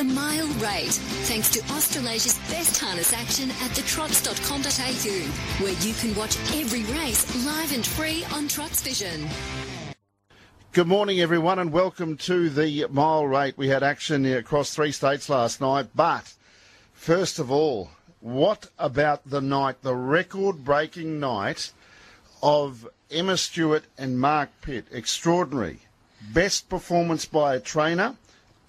The Mile Rate, thanks to Australasia's best harness action at thetrots.com.au, where you can watch every race live and free on Trots Vision. Good morning, everyone, and welcome to the mile rate. We had action across three states last night, but first of all, what about the night, the record breaking night of Emma Stewart and Mark Pitt? Extraordinary. Best performance by a trainer,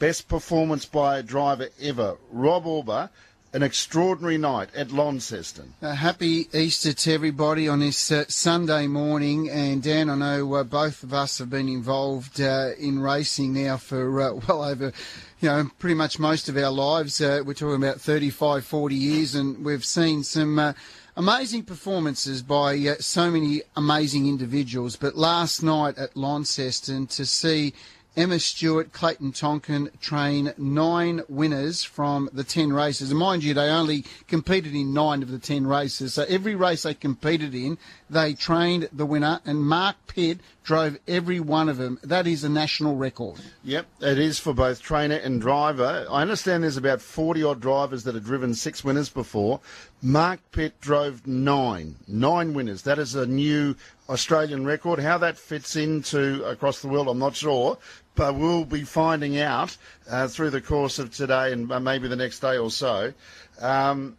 best performance by a driver ever. Rob Auber, an extraordinary night at Launceston. Uh, happy Easter to everybody on this uh, Sunday morning. And Dan, I know uh, both of us have been involved uh, in racing now for uh, well over, you know, pretty much most of our lives. Uh, we're talking about 35, 40 years, and we've seen some. Amazing performances by so many amazing individuals, but last night at Launceston to see Emma Stewart, Clayton Tonkin train nine winners from the 10 races. And mind you, they only competed in nine of the 10 races. So every race they competed in, they trained the winner. And Mark Pitt drove every one of them. That is a national record. Yep, it is for both trainer and driver. I understand there's about 40 odd drivers that have driven six winners before. Mark Pitt drove nine, nine winners. That is a new Australian record. How that fits into across the world, I'm not sure, but we'll be finding out uh, through the course of today and maybe the next day or so. Um,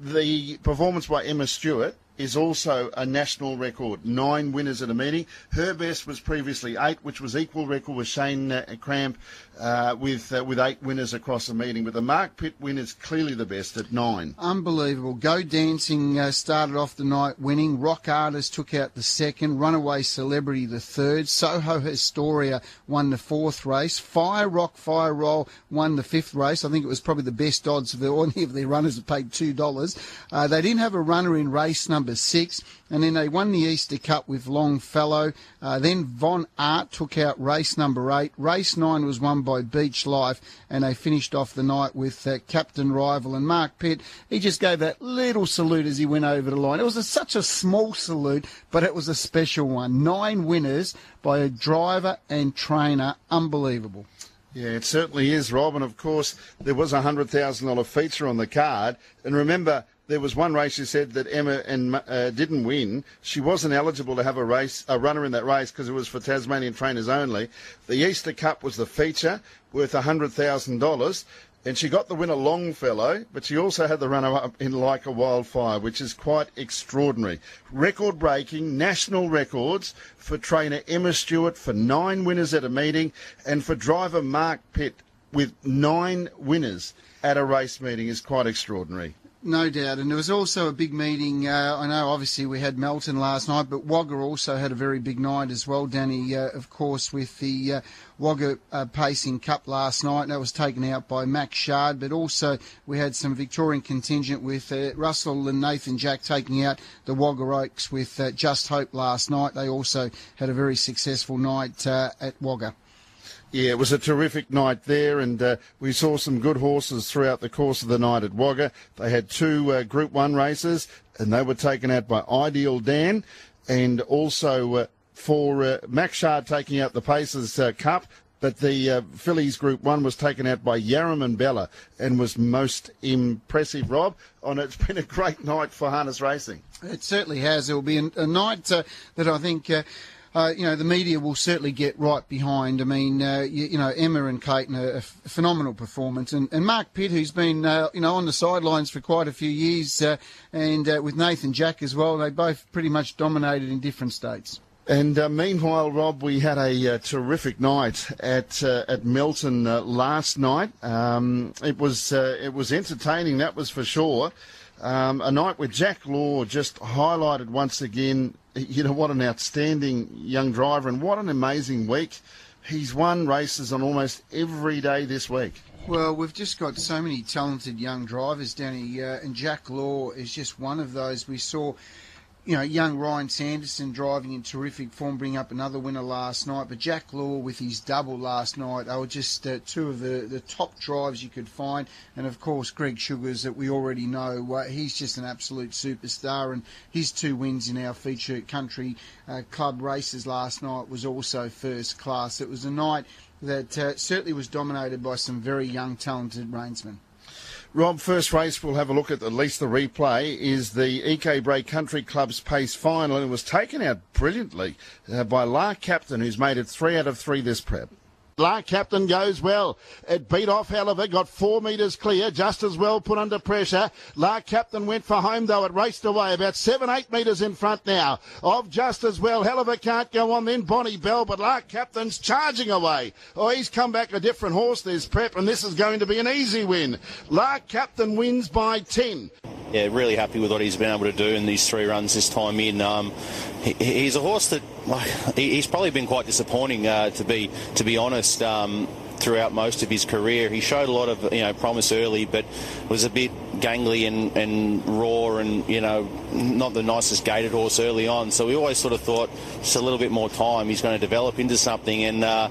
the performance by Emma Stewart is also a national record. Nine winners at a meeting. Her best was previously eight, which was equal record with Shane uh, Cramp uh, with uh, with eight winners across the meeting. But the Mark Pitt win is clearly the best at nine. Unbelievable. Go Dancing uh, started off the night winning. Rock Artist took out the second. Runaway Celebrity the third. Soho Historia won the fourth race. Fire Rock Fire Roll won the fifth race. I think it was probably the best odds of any of their runners that paid two dollars. Uh, they didn't have a runner in race number number six. And then they won the Easter Cup with Longfellow. Uh, then Von Art took out race number eight. Race nine was won by Beach Life, and they finished off the night with uh, Captain Rival and Mark Pitt. He just gave that little salute as he went over the line. It was a, such a small salute, but it was a special one. Nine winners by a driver and trainer. Unbelievable. Yeah, it certainly is, Rob. And of course, there was a $100,000 feature on the card. And remember, there was one race you said that Emma and uh, didn't win. She wasn't eligible to have a race, a runner in that race because it was for Tasmanian trainers only. The Easter Cup was the feature worth hundred thousand dollars, and she got the winner Longfellow, but she also had the runner up in Like a Wildfire, which is quite extraordinary. Record breaking national records for trainer Emma Stewart for nine winners at a meeting, and for driver Mark Pitt with nine winners at a race meeting is quite extraordinary. No doubt, and there was also a big meeting. Uh, I know, obviously, we had Melton last night, but Wagga also had a very big night as well, Danny. Uh, of course, with the uh, Wagga uh, Pacing Cup last night, that was taken out by Max Shard. But also, we had some Victorian contingent with uh, Russell and Nathan Jack taking out the Wagga Oaks with uh, Just Hope last night. They also had a very successful night at Wagga. Yeah, it was a terrific night there, and uh, we saw some good horses throughout the course of the night at Wagga. They had two uh, Group 1 races, and they were taken out by Ideal Dan, and also uh, for uh, Max Shard taking out the Pacers uh, Cup. But the uh, Fillies Group 1 was taken out by Yaram and Bella and was most impressive, Rob. And it's been a great night for harness racing. It certainly has. It will be a, night that I think uh, you know, the media will certainly get right behind. I mean, uh, you, you, know, Emma and Clayton, a, a phenomenal performance, and, and Mark Pitt, who's been, uh, you know, on the sidelines for quite a few years, uh, and uh, with Nathan Jack as well, they both pretty much dominated in different states. And uh, meanwhile, Rob, we had a uh, terrific night at uh, at Melton last night. Um, it was it was entertaining, that was for sure. Um, a night where Jack Law just highlighted once again you know, what an outstanding young driver and what an amazing week. He's won races on almost every day this week. Well, we've just got so many talented young drivers, Danny, uh, and Jack Law is just one of those. We saw you know, young Ryan Sanderson driving in terrific form, bring up another winner last night. But Jack Law with his double last night, they were just uh, two of the, the top drives you could find. And of course, Greg Sugars, that we already know, uh, he's just an absolute superstar. And his two wins in our feature country uh, club races last night was also first class. It was a night that uh, certainly was dominated by some very young, talented reinsmen. Rob, first race we'll have a look at at least the replay is the EK Bray Country Club's pace final and it was taken out brilliantly uh, by Lark Captain who's made it three out of three this prep. Lark Captain goes well. It beat off Oliver, got four metres clear, just as well put under pressure. Lark Captain went for home though. It raced away about seven, eight metres in front now of just as well. Helliver can't go on then Bonnie Bell, but Lark Captain's charging away. Oh, he's come back a different horse There's prep and this is going to be an easy win. Lark Captain wins by 10 yeah, really happy with what he's been able to do in these three runs this time in. Um, he, he's a horse that like, he's probably been quite disappointing uh, to be to be honest. Um, throughout most of his career, he showed a lot of you know promise early, but was a bit gangly and, and raw, and you know not the nicest gaited horse early on. So we always sort of thought just a little bit more time, he's going to develop into something, and. Uh,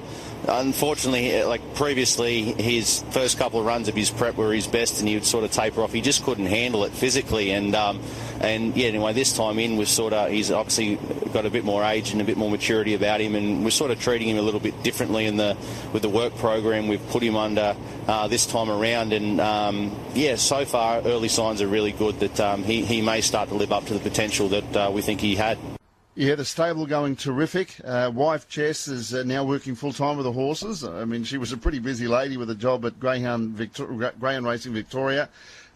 unfortunately, like previously, his first couple of runs of his prep were his best, and he would sort of taper off. He just couldn't handle it physically, and um, and yeah, anyway, this time in was sort of he's obviously got a bit more age and a bit more maturity about him, and we're sort of treating him a little bit differently in the with the work program we've put him under uh, this time around, and um, yeah, so far early signs are really good that um, he he may start to live up to the potential that uh, we think he had. Yeah, the stable going terrific. Uh, wife Jess is uh, now working full time with the horses. I mean, she was a pretty busy lady with a job at Greyhound, Victor- Greyhound Racing Victoria.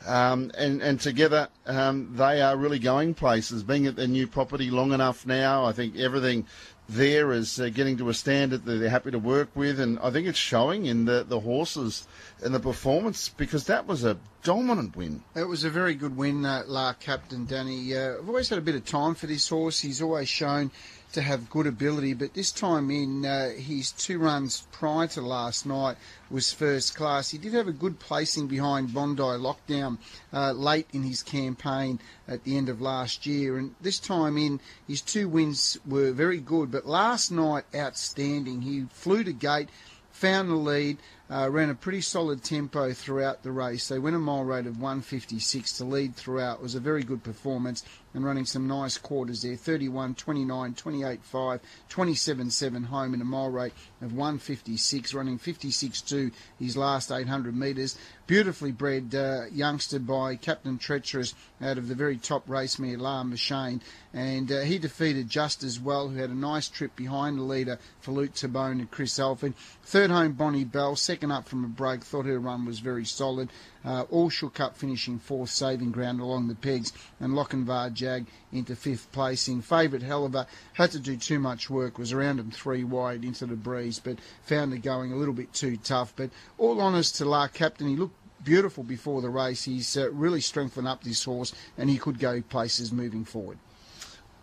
Um, and, and together, um, they are really going places. Being at their new property long enough now, I think everything there is uh, getting to a standard that they're happy to work with, and I think it's showing in the, the horses and the performance because that was a dominant win. It was a very good win, uh, La Captain Danny. Uh, I've always had a bit of time for this horse. He's always shown to have good ability, but this time in uh, his two runs prior to last night was first class. He did have a good placing behind Bondi Lockdown uh, late in his campaign at the end of last year, and this time in his two wins were very good, but last night outstanding. He flew to gate, found the lead uh, ran a pretty solid tempo throughout the race. They went a mile rate of 156 to lead throughout. It was a very good performance and running some nice quarters there 31, 29, 28, 5, 27, 7 home in a mile rate of 156, running 56 to his last 800 metres. Beautifully bred uh, youngster by Captain Treacherous out of the very top race mare, La Machine. And uh, he defeated Just as well, who had a nice trip behind the leader for Luke Tabone and Chris Alford. Third home, Bonnie Bell. Second up from a break. Thought her run was very solid. Uh, all shook up, finishing fourth, saving ground along the pegs. And Lochinvar Jag into fifth placing. Favourite Helliver had to do too much work. Was around him three wide into the breeze, but found it going a little bit too tough. But all honours to La Captain. He looked beautiful before the race. He's uh, really strengthened up this horse, and he could go places moving forward.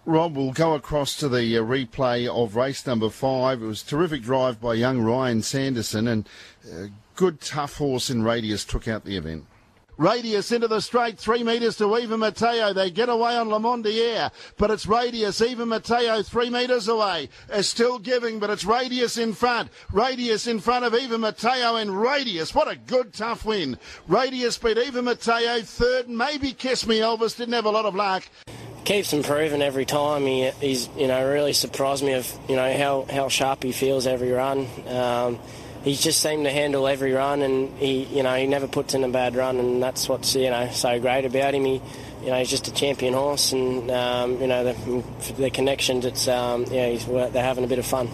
Rob, we'll go across to the uh, replay of race number five. It was terrific drive by young Ryan Sanderson, and a uh, good tough horse in Radius took out the event. Radius into the straight, three metres to Eva Mateo. They get away on Le Mondier, but it's Radius. Eva Mateo, three metres away. Is still giving, but it's Radius in front. Radius in front of Eva Mateo and Radius. What a good, tough win. Radius beat Eva Mateo third. Maybe Kiss Me Elvis didn't have a lot of luck keeps improving every time. He, he's you know really surprised me of you know how, how sharp he feels every run. Um, he just seemed to handle every run, and he you know he never puts in a bad run, and that's what's you know so great about him. He you know he's just a champion horse, and um, you know the, the connections. It's um, yeah he's, they're having a bit of fun.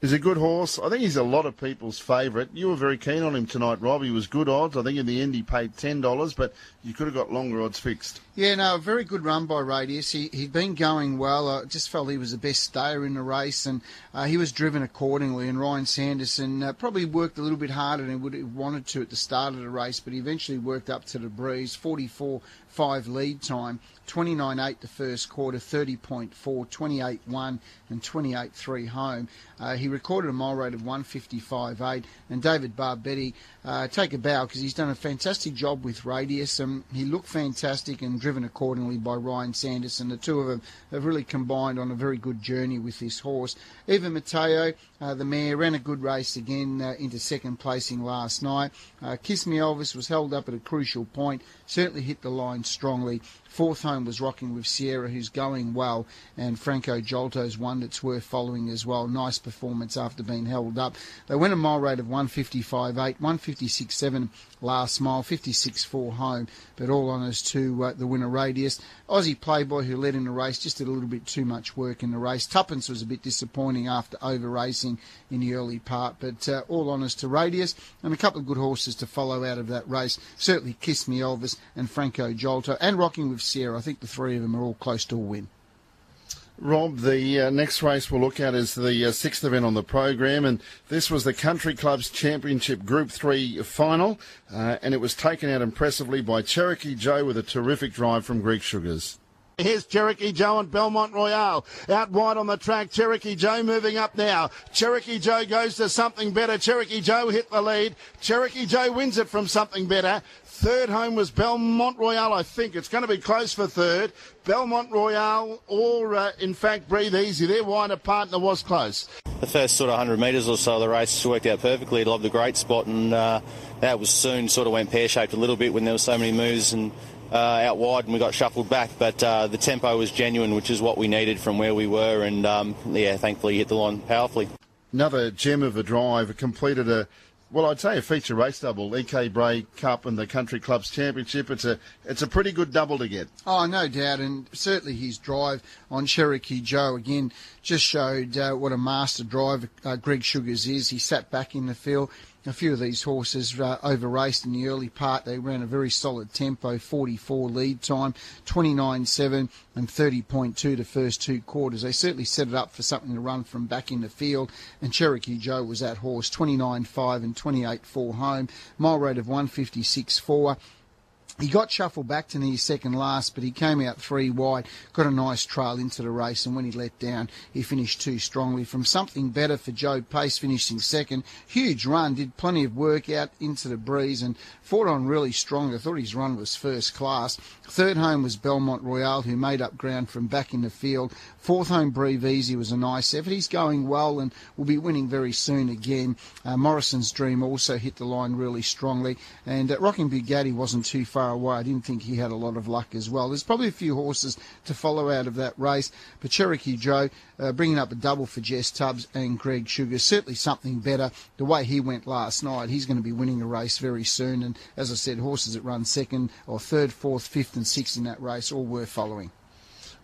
He's a good horse. I think he's a lot of people's favourite. You were very keen on him tonight, Rob. He was good odds. I think in the end he paid ten dollars, but you could have got longer odds fixed. Yeah, no, a very good run by Radius. He he'd been going well. I just felt he was the best stayer in the race, and uh, he was driven accordingly. And Ryan Sanderson uh, probably worked a little bit harder than he would have wanted to at the start of the race, but he eventually worked up to the breeze. 44 5 lead time, 29.8 the first quarter, 30.4, 28.1 and 28.3 home. Uh, he recorded a mile rate of 155.8. And David Barbetti, uh, take a bow because he's done a fantastic job with Radius. and he looked fantastic and driven accordingly by Ryan Sanderson. The two of them have really combined on a very good journey with this horse. Even Mateo, uh, the mare, ran a good race again uh, into second placing last night. Uh, Kiss Me Elvis was held up at a crucial point, certainly hit the line strongly. Fourth home was rocking with Sierra, who's going well, and Franco Jolto's one that's worth following as well. Nice performance after being held up. They went a mile rate of 155.8, 156.7 last mile, 56.4 home, but all honours to uh, the winner Radius. Aussie Playboy, who led in the race, just did a little bit too much work in the race. Tuppence was a bit disappointing after over racing in the early part, but uh, all honours to Radius and a couple of good horses to follow out of that race. Certainly Kiss Me Elvis and Franco Jolto, and rocking with Sierra. I think the three of them are all close to a win. Rob, the uh, next race we'll look at is the uh, sixth event on the program, and this was the Country Clubs Championship Group 3 final, uh, and it was taken out impressively by Cherokee Joe with a terrific drive from Greg Sugars. Here's Cherokee Joe and Belmont Royale. Out wide on the track, Cherokee Joe moving up now. Cherokee Joe goes to something better. Cherokee Joe hit the lead. Cherokee Joe wins it from something better. Third home was Belmont Royale, I think. It's going to be close for third. Belmont Royale or, uh, in fact, Breathe Easy. They're wide apart and was close. The first sort of 100 metres or so of the race worked out perfectly. It loved the great spot and uh, that was soon sort of went pear-shaped a little bit when there were so many moves and uh, out wide and we got shuffled back. But uh, the tempo was genuine, which is what we needed from where we were. And um, yeah, thankfully hit the line powerfully. Another gem of a drive. Completed a well, I'd say a feature race double, EK Bray Cup and the Country Clubs Championship. It's a it's a pretty good double to get. Oh, no doubt, and certainly his drive on Cherokee Joe again just showed uh, what a master driver uh, Greg Sugars is. He sat back in the field a few of these horses uh, over raced in the early part. They ran a very solid tempo, 44 lead time, 29.7 and 30.2 to first two quarters. They certainly set it up for something to run from back in the field. And Cherokee Joe was that horse, 29.5 and 28.4 home, mile rate of 156.4. He got shuffled back to near second last, but he came out three wide, got a nice trail into the race, and when he let down, he finished too strongly. From something better for Joe Pace finishing second, huge run, did plenty of work out into the breeze, and fought on really strong. I thought his run was first class. Third home was Belmont Royale, who made up ground from back in the field. Fourth home Breathe Easy was a nice effort. He's going well and will be winning very soon again. Uh, Morrison's Dream also hit the line really strongly, and uh, Rocking Bugatti wasn't too far away. I didn't think he had a lot of luck as well. There's probably a few horses to follow out of that race, but Cherokee Joe uh, bringing up a double for Jess Tubbs and Greg Sugar. Certainly something better. The way he went last night, he's going to be winning a race very soon. And as I said, horses that run second or third, fourth, fifth, and sixth in that race, all worth following.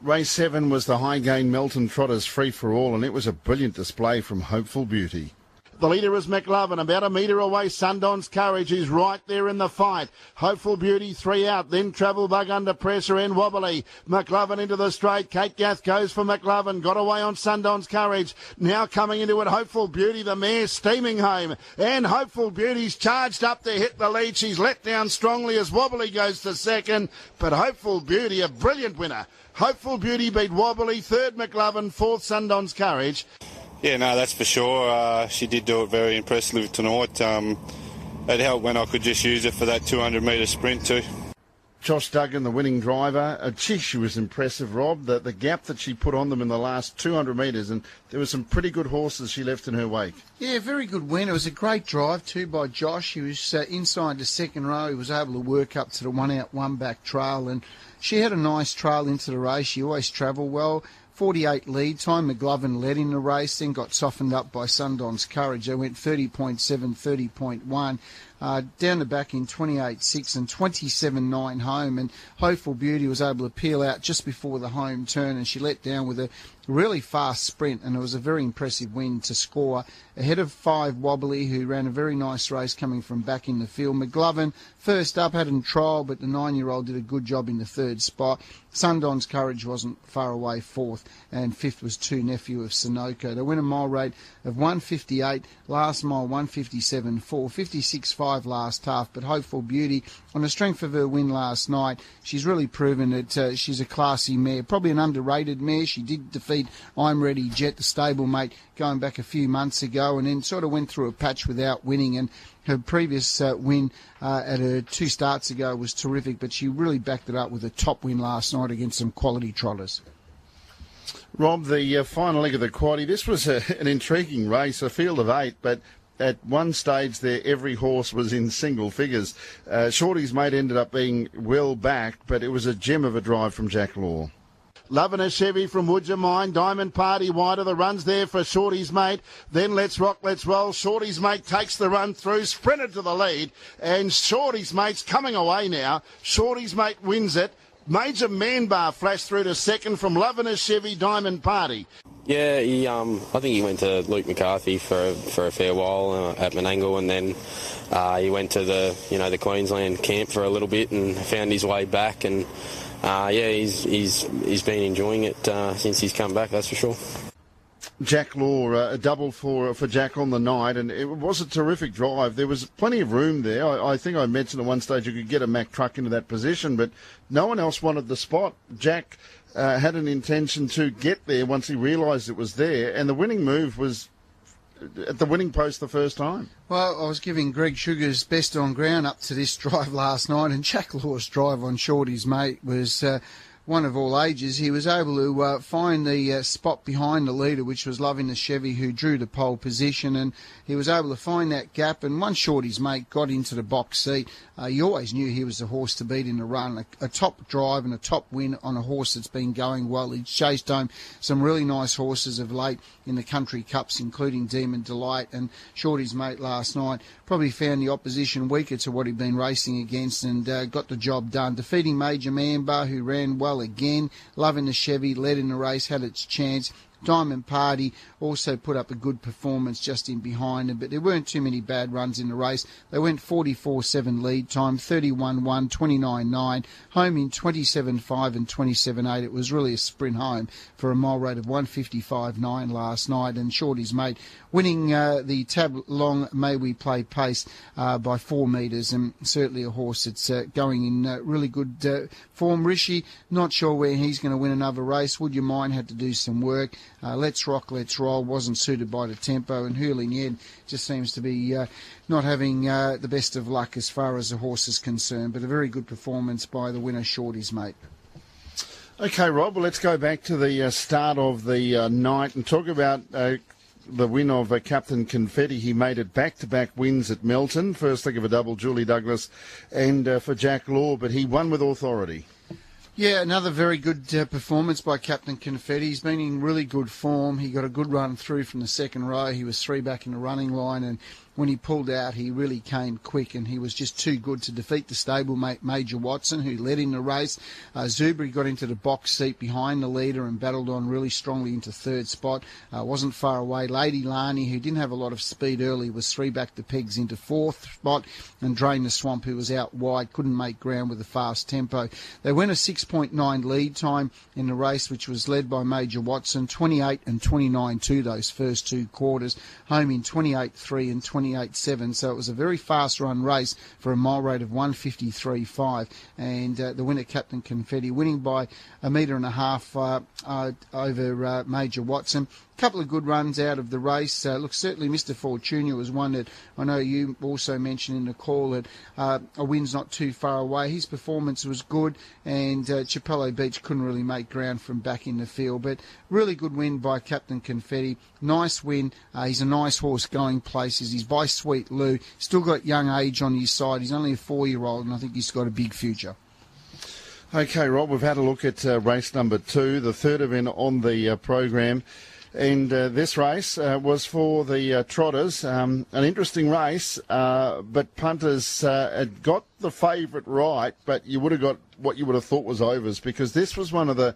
Race seven was the high gain Melton Trotters Free for All, and it was a brilliant display from Hopeful Beauty. The leader is McLovin, about a metre away. Sundon's Courage is right there in the fight. Hopeful Beauty, three out. Then Travel Bug under pressure and Wobbly. McLovin into the straight. Kate Gath goes for McLovin. Got away on Sundon's Courage. Now coming into it, Hopeful Beauty, the mare steaming home. And Hopeful Beauty's charged up to hit the lead. She's let down strongly as Wobbly goes to second. But Hopeful Beauty, a brilliant winner. Hopeful Beauty beat Wobbly, third McLovin, fourth Sundon's Courage. Yeah, no, that's for sure. Uh, she did do it very impressively tonight. Um, it helped when I could just use it for that 200 metre sprint too. Josh Duggan, the winning driver, uh, gee, she was impressive, Rob. The, the gap that she put on them in the last 200 metres, and there were some pretty good horses she left in her wake. Yeah, very good win. It was a great drive too by Josh. He was uh, inside the second row. He was able to work up to the one out, one back trail, and she had a nice trail into the race. She always travelled well. 48 lead time. McLovin led in the race, then got softened up by Sundon's Courage. They went 30.7, 30.1. Uh, down the back in 28.6 and 27.9 home. And Hopeful Beauty was able to peel out just before the home turn, and she let down with a really fast sprint, and it was a very impressive win to score ahead of five Wobbly, who ran a very nice race coming from back in the field. McLovin first up had a trial, but the nine-year-old did a good job in the third spot. Sundon's Courage wasn't far away fourth, and fifth was two nephew of Sunoco. They win a mile rate of 158, last mile 157 4, 56 5 last half, but Hopeful Beauty on the strength of her win last night, she's really proven that uh, she's a classy mare, probably an underrated mare. She did defeat I'm Ready Jet, the stablemate, going back a few months ago, and then sort of went through a patch without winning. And her previous uh, win uh, at her two starts ago was terrific, but she really backed it up with a top win last night against some quality trotters. Rob, the uh, final leg of the quaddy, this was a, an intriguing race, a field of eight, but at one stage there, every horse was in single figures. Uh, Shorty's mate ended up being well back, but it was a gem of a drive from Jack Law. Loving a Chevy from Would You Mind. Diamond Party wide of the runs there for Shorty's mate. Then Let's Rock, Let's Roll. Shorty's mate takes the run through, sprinted to the lead, and Shorty's mate's coming away now. Shorty's mate wins it. Major Manbar flashed through to second from Loving a Chevy Diamond Party. Yeah, he, um, I think he went to Luke McCarthy for for a fair while uh, at Menangle, and then uh, he went to the you know the Queensland camp for a little bit and found his way back. And uh, yeah, he's he's he's been enjoying it uh, since he's come back. That's for sure. Jack Law, uh, a double for for Jack on the night, and it was a terrific drive. There was plenty of room there. I, I, think I mentioned at one stage you could get a Mack truck into that position, but no one else wanted the spot. Jack uh, had an intention to get there once he realised it was there, and the winning move was at the winning post the first time. Well, I was giving Greg Sugars best on ground up to this drive last night, and Jack Law's drive on Shorty's mate was. Uh, one of all ages, he was able to uh, find the uh, spot behind the leader, which was Loving the Chevy, who drew the pole position, and he was able to find that gap. And one shorty's mate got into the box seat. Uh, you always knew he was the horse to beat in the run, a, a, top drive and a top win on a horse that's been going well. He's chased home some really nice horses of late in the country cups, including Demon Delight and Shorty's mate last night. Probably found the opposition weaker to what he'd been racing against and uh, got the job done, defeating Major Manbar, who ran well again. Loving the Chevy, led in the race, had its chance. Diamond Party also put up a good performance just in behind them, but there weren't too many bad runs in the race. They went 44-7 lead time, 31-1, 29-9, home in 27-5 and 27-8. It was really a sprint home for a mile rate of 155.9 last night, and Shorty's mate winning uh, the Tab Long May We Play pace uh, by four metres, and certainly a horse that's uh, going in uh, really good uh, form. Rishi, not sure where he's going to win another race. Would you mind had to do some work? Uh, let's Rock, Let's Roll wasn't suited by the tempo, and Hurling Yed just seems to be uh, not having uh, the best of luck as far as the horse is concerned, but a very good performance by the winner, Shorty's mate. Okay, Rob, well, let's go back to the uh, start of the uh, night and talk about uh, the win of uh, Captain Confetti. He made it back-to-back wins at Melton. First leg of a double, Julie Douglas, and uh, for Jack Law, but he won with authority. Yeah, another very good uh, performance by Captain Confetti. He's been in really good form. He got a good run through from the second row. He was three back in the running line and when he pulled out, he really came quick and he was just too good to defeat the stablemate Major Watson, who led in the race. Uh, Zubri got into the box seat behind the leader and battled on really strongly into third spot. Uh, wasn't far away. Lady Lani, who didn't have a lot of speed early, was three back the pegs into fourth spot. And Drain the Swamp, who was out wide, couldn't make ground with a fast tempo. They went a 6.9 lead time in the race, which was led by Major Watson, 28 and 29 to those first two quarters, home in 28.3 and 20. 28.7. So it was a very fast run race for a mile rate of 153.5. And uh, the winner, Captain Confetti, winning by a metre and a half uh, uh, over uh, Major Watson couple of good runs out of the race. Uh, look, certainly Mr. Fortunia was one that I know you also mentioned in the call that uh, a win's not too far away. His performance was good, and uh, Chapello Beach couldn't really make ground from back in the field. But really good win by Captain Confetti. Nice win. Uh, he's a nice horse going places. He's by Sweet Lou. Still got young age on his side. He's only a four-year-old, and I think he's got a big future. Okay, Rob, we've had a look at uh, race number two, the third event on the uh, program. And uh, this race uh, was for the uh, Trotters. Um, an interesting race, uh, but punters uh, had got the favourite right, but you would have got what you would have thought was overs because this was one of the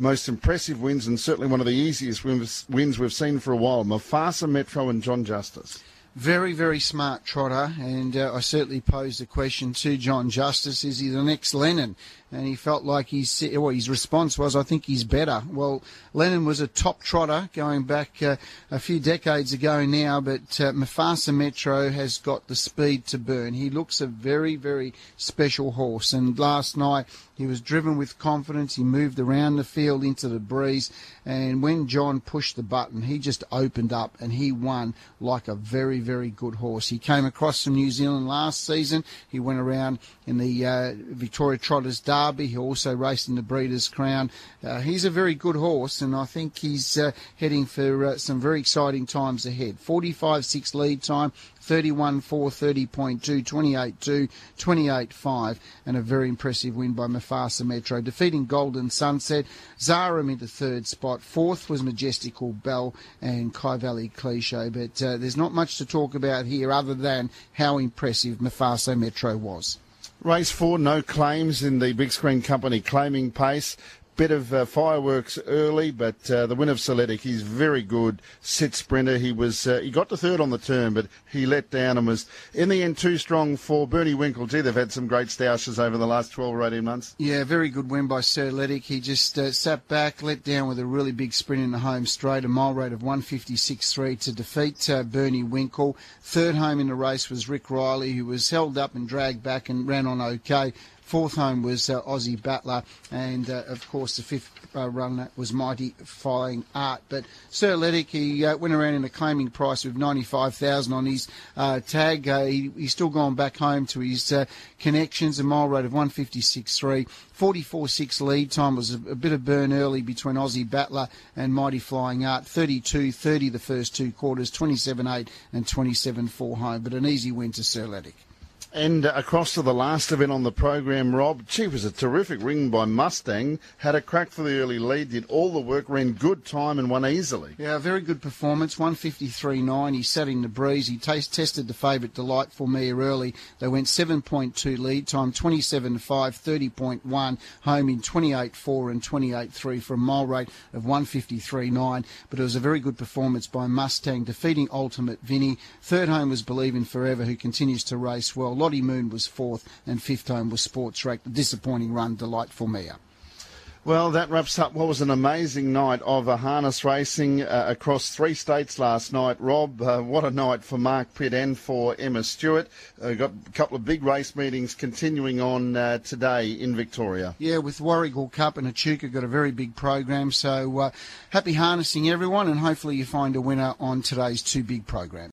most impressive wins and certainly one of the easiest wins, we've seen for a while. Mufasa Metro and John Justice Very, very smart trotter, and uh, I certainly posed the question to John Justice: Is he the next Lennon? And he felt like he's well, his response was, "I think he's better." Well, Lennon was a top trotter going back uh, a few decades ago now, but uh, Mufasa Metro has got the speed to burn. He looks a very, very special horse, and last night he was driven with confidence. He moved around the field into the breeze, and when John pushed the button, he just opened up and he won like a very, very good horse. He came across from New Zealand last season. He went around in the uh, Victoria Trotters Derby. He also raced in the Breeders' Crown. Uh, he's a very good horse, and I think he's uh, heading for uh, some very exciting times ahead. 45-6 lead time, 31 4 30.2, 28 2, 28 5, and a very impressive win by Mufasa Metro, defeating Golden Sunset. Zaram into third spot. Fourth was Majestical Bell and Kai Valley Cliche, but uh, there's not much to talk about here other than how impressive Mufasa Metro was. Race four, no claims in the big screen company claiming pace bit of uh, fireworks early, but uh, the win of Soletic, he's very good sit sprinter. He was uh, he got to third on the turn, but he let down and was in the end too strong for Bernie Winkle. Gee, they've had some great stoushes over the last 12 or 18 months. Yeah, very good win by Soletic. He just uh, sat back, let down with a really big sprint in the home straight, a mile rate of 156.3 to defeat uh, Bernie Winkle. Third home in the race was Rick Riley, who was held up and dragged back and ran on okay. Fourth home was uh, Aussie Battler, and uh, of course the fifth uh, run was Mighty Flying Art. But Sir Letic, he uh, went around in a claiming price of ninety five thousand on his uh, tag. He, he's still gone back home to his connections. A mile rate of one fifty six three. 44-6 lead time was a, a, bit of burn early between Aussie Battler and Mighty Flying Art. 32-30 the first two quarters, 27-8 and 27-4 home, but an easy win to Sir Letic. And across to the last event on the program, Rob, gee, was a terrific ring by Mustang. Had a crack for the early lead, did all the work, ran good time and won easily. Yeah, very good performance. 153.9. He sat in the breeze. He taste, tested the favourite Delightful Me early. They went 7.2 lead time, 27.5, 30.1, home in 28.4 and 28.3 for a mile rate of 153.9. But it was a very good performance by Mustang, defeating Ultimate Vinny. Third home was Believing Forever, who continues to race well. Lottie Moon was fourth, and fifth home was Sports. The disappointing run, Delightful Mia. Well, that wraps up what was an amazing night of uh, harness racing uh, across three states last night. Rob, uh, what a night for Mark Pitt and for Emma Stewart. Uh, got a couple of big race meetings continuing on uh, today in Victoria. Yeah, with Warragul Cup and Echuca got a very big program. So uh, happy harnessing everyone, and hopefully you find a winner on today's two big programs.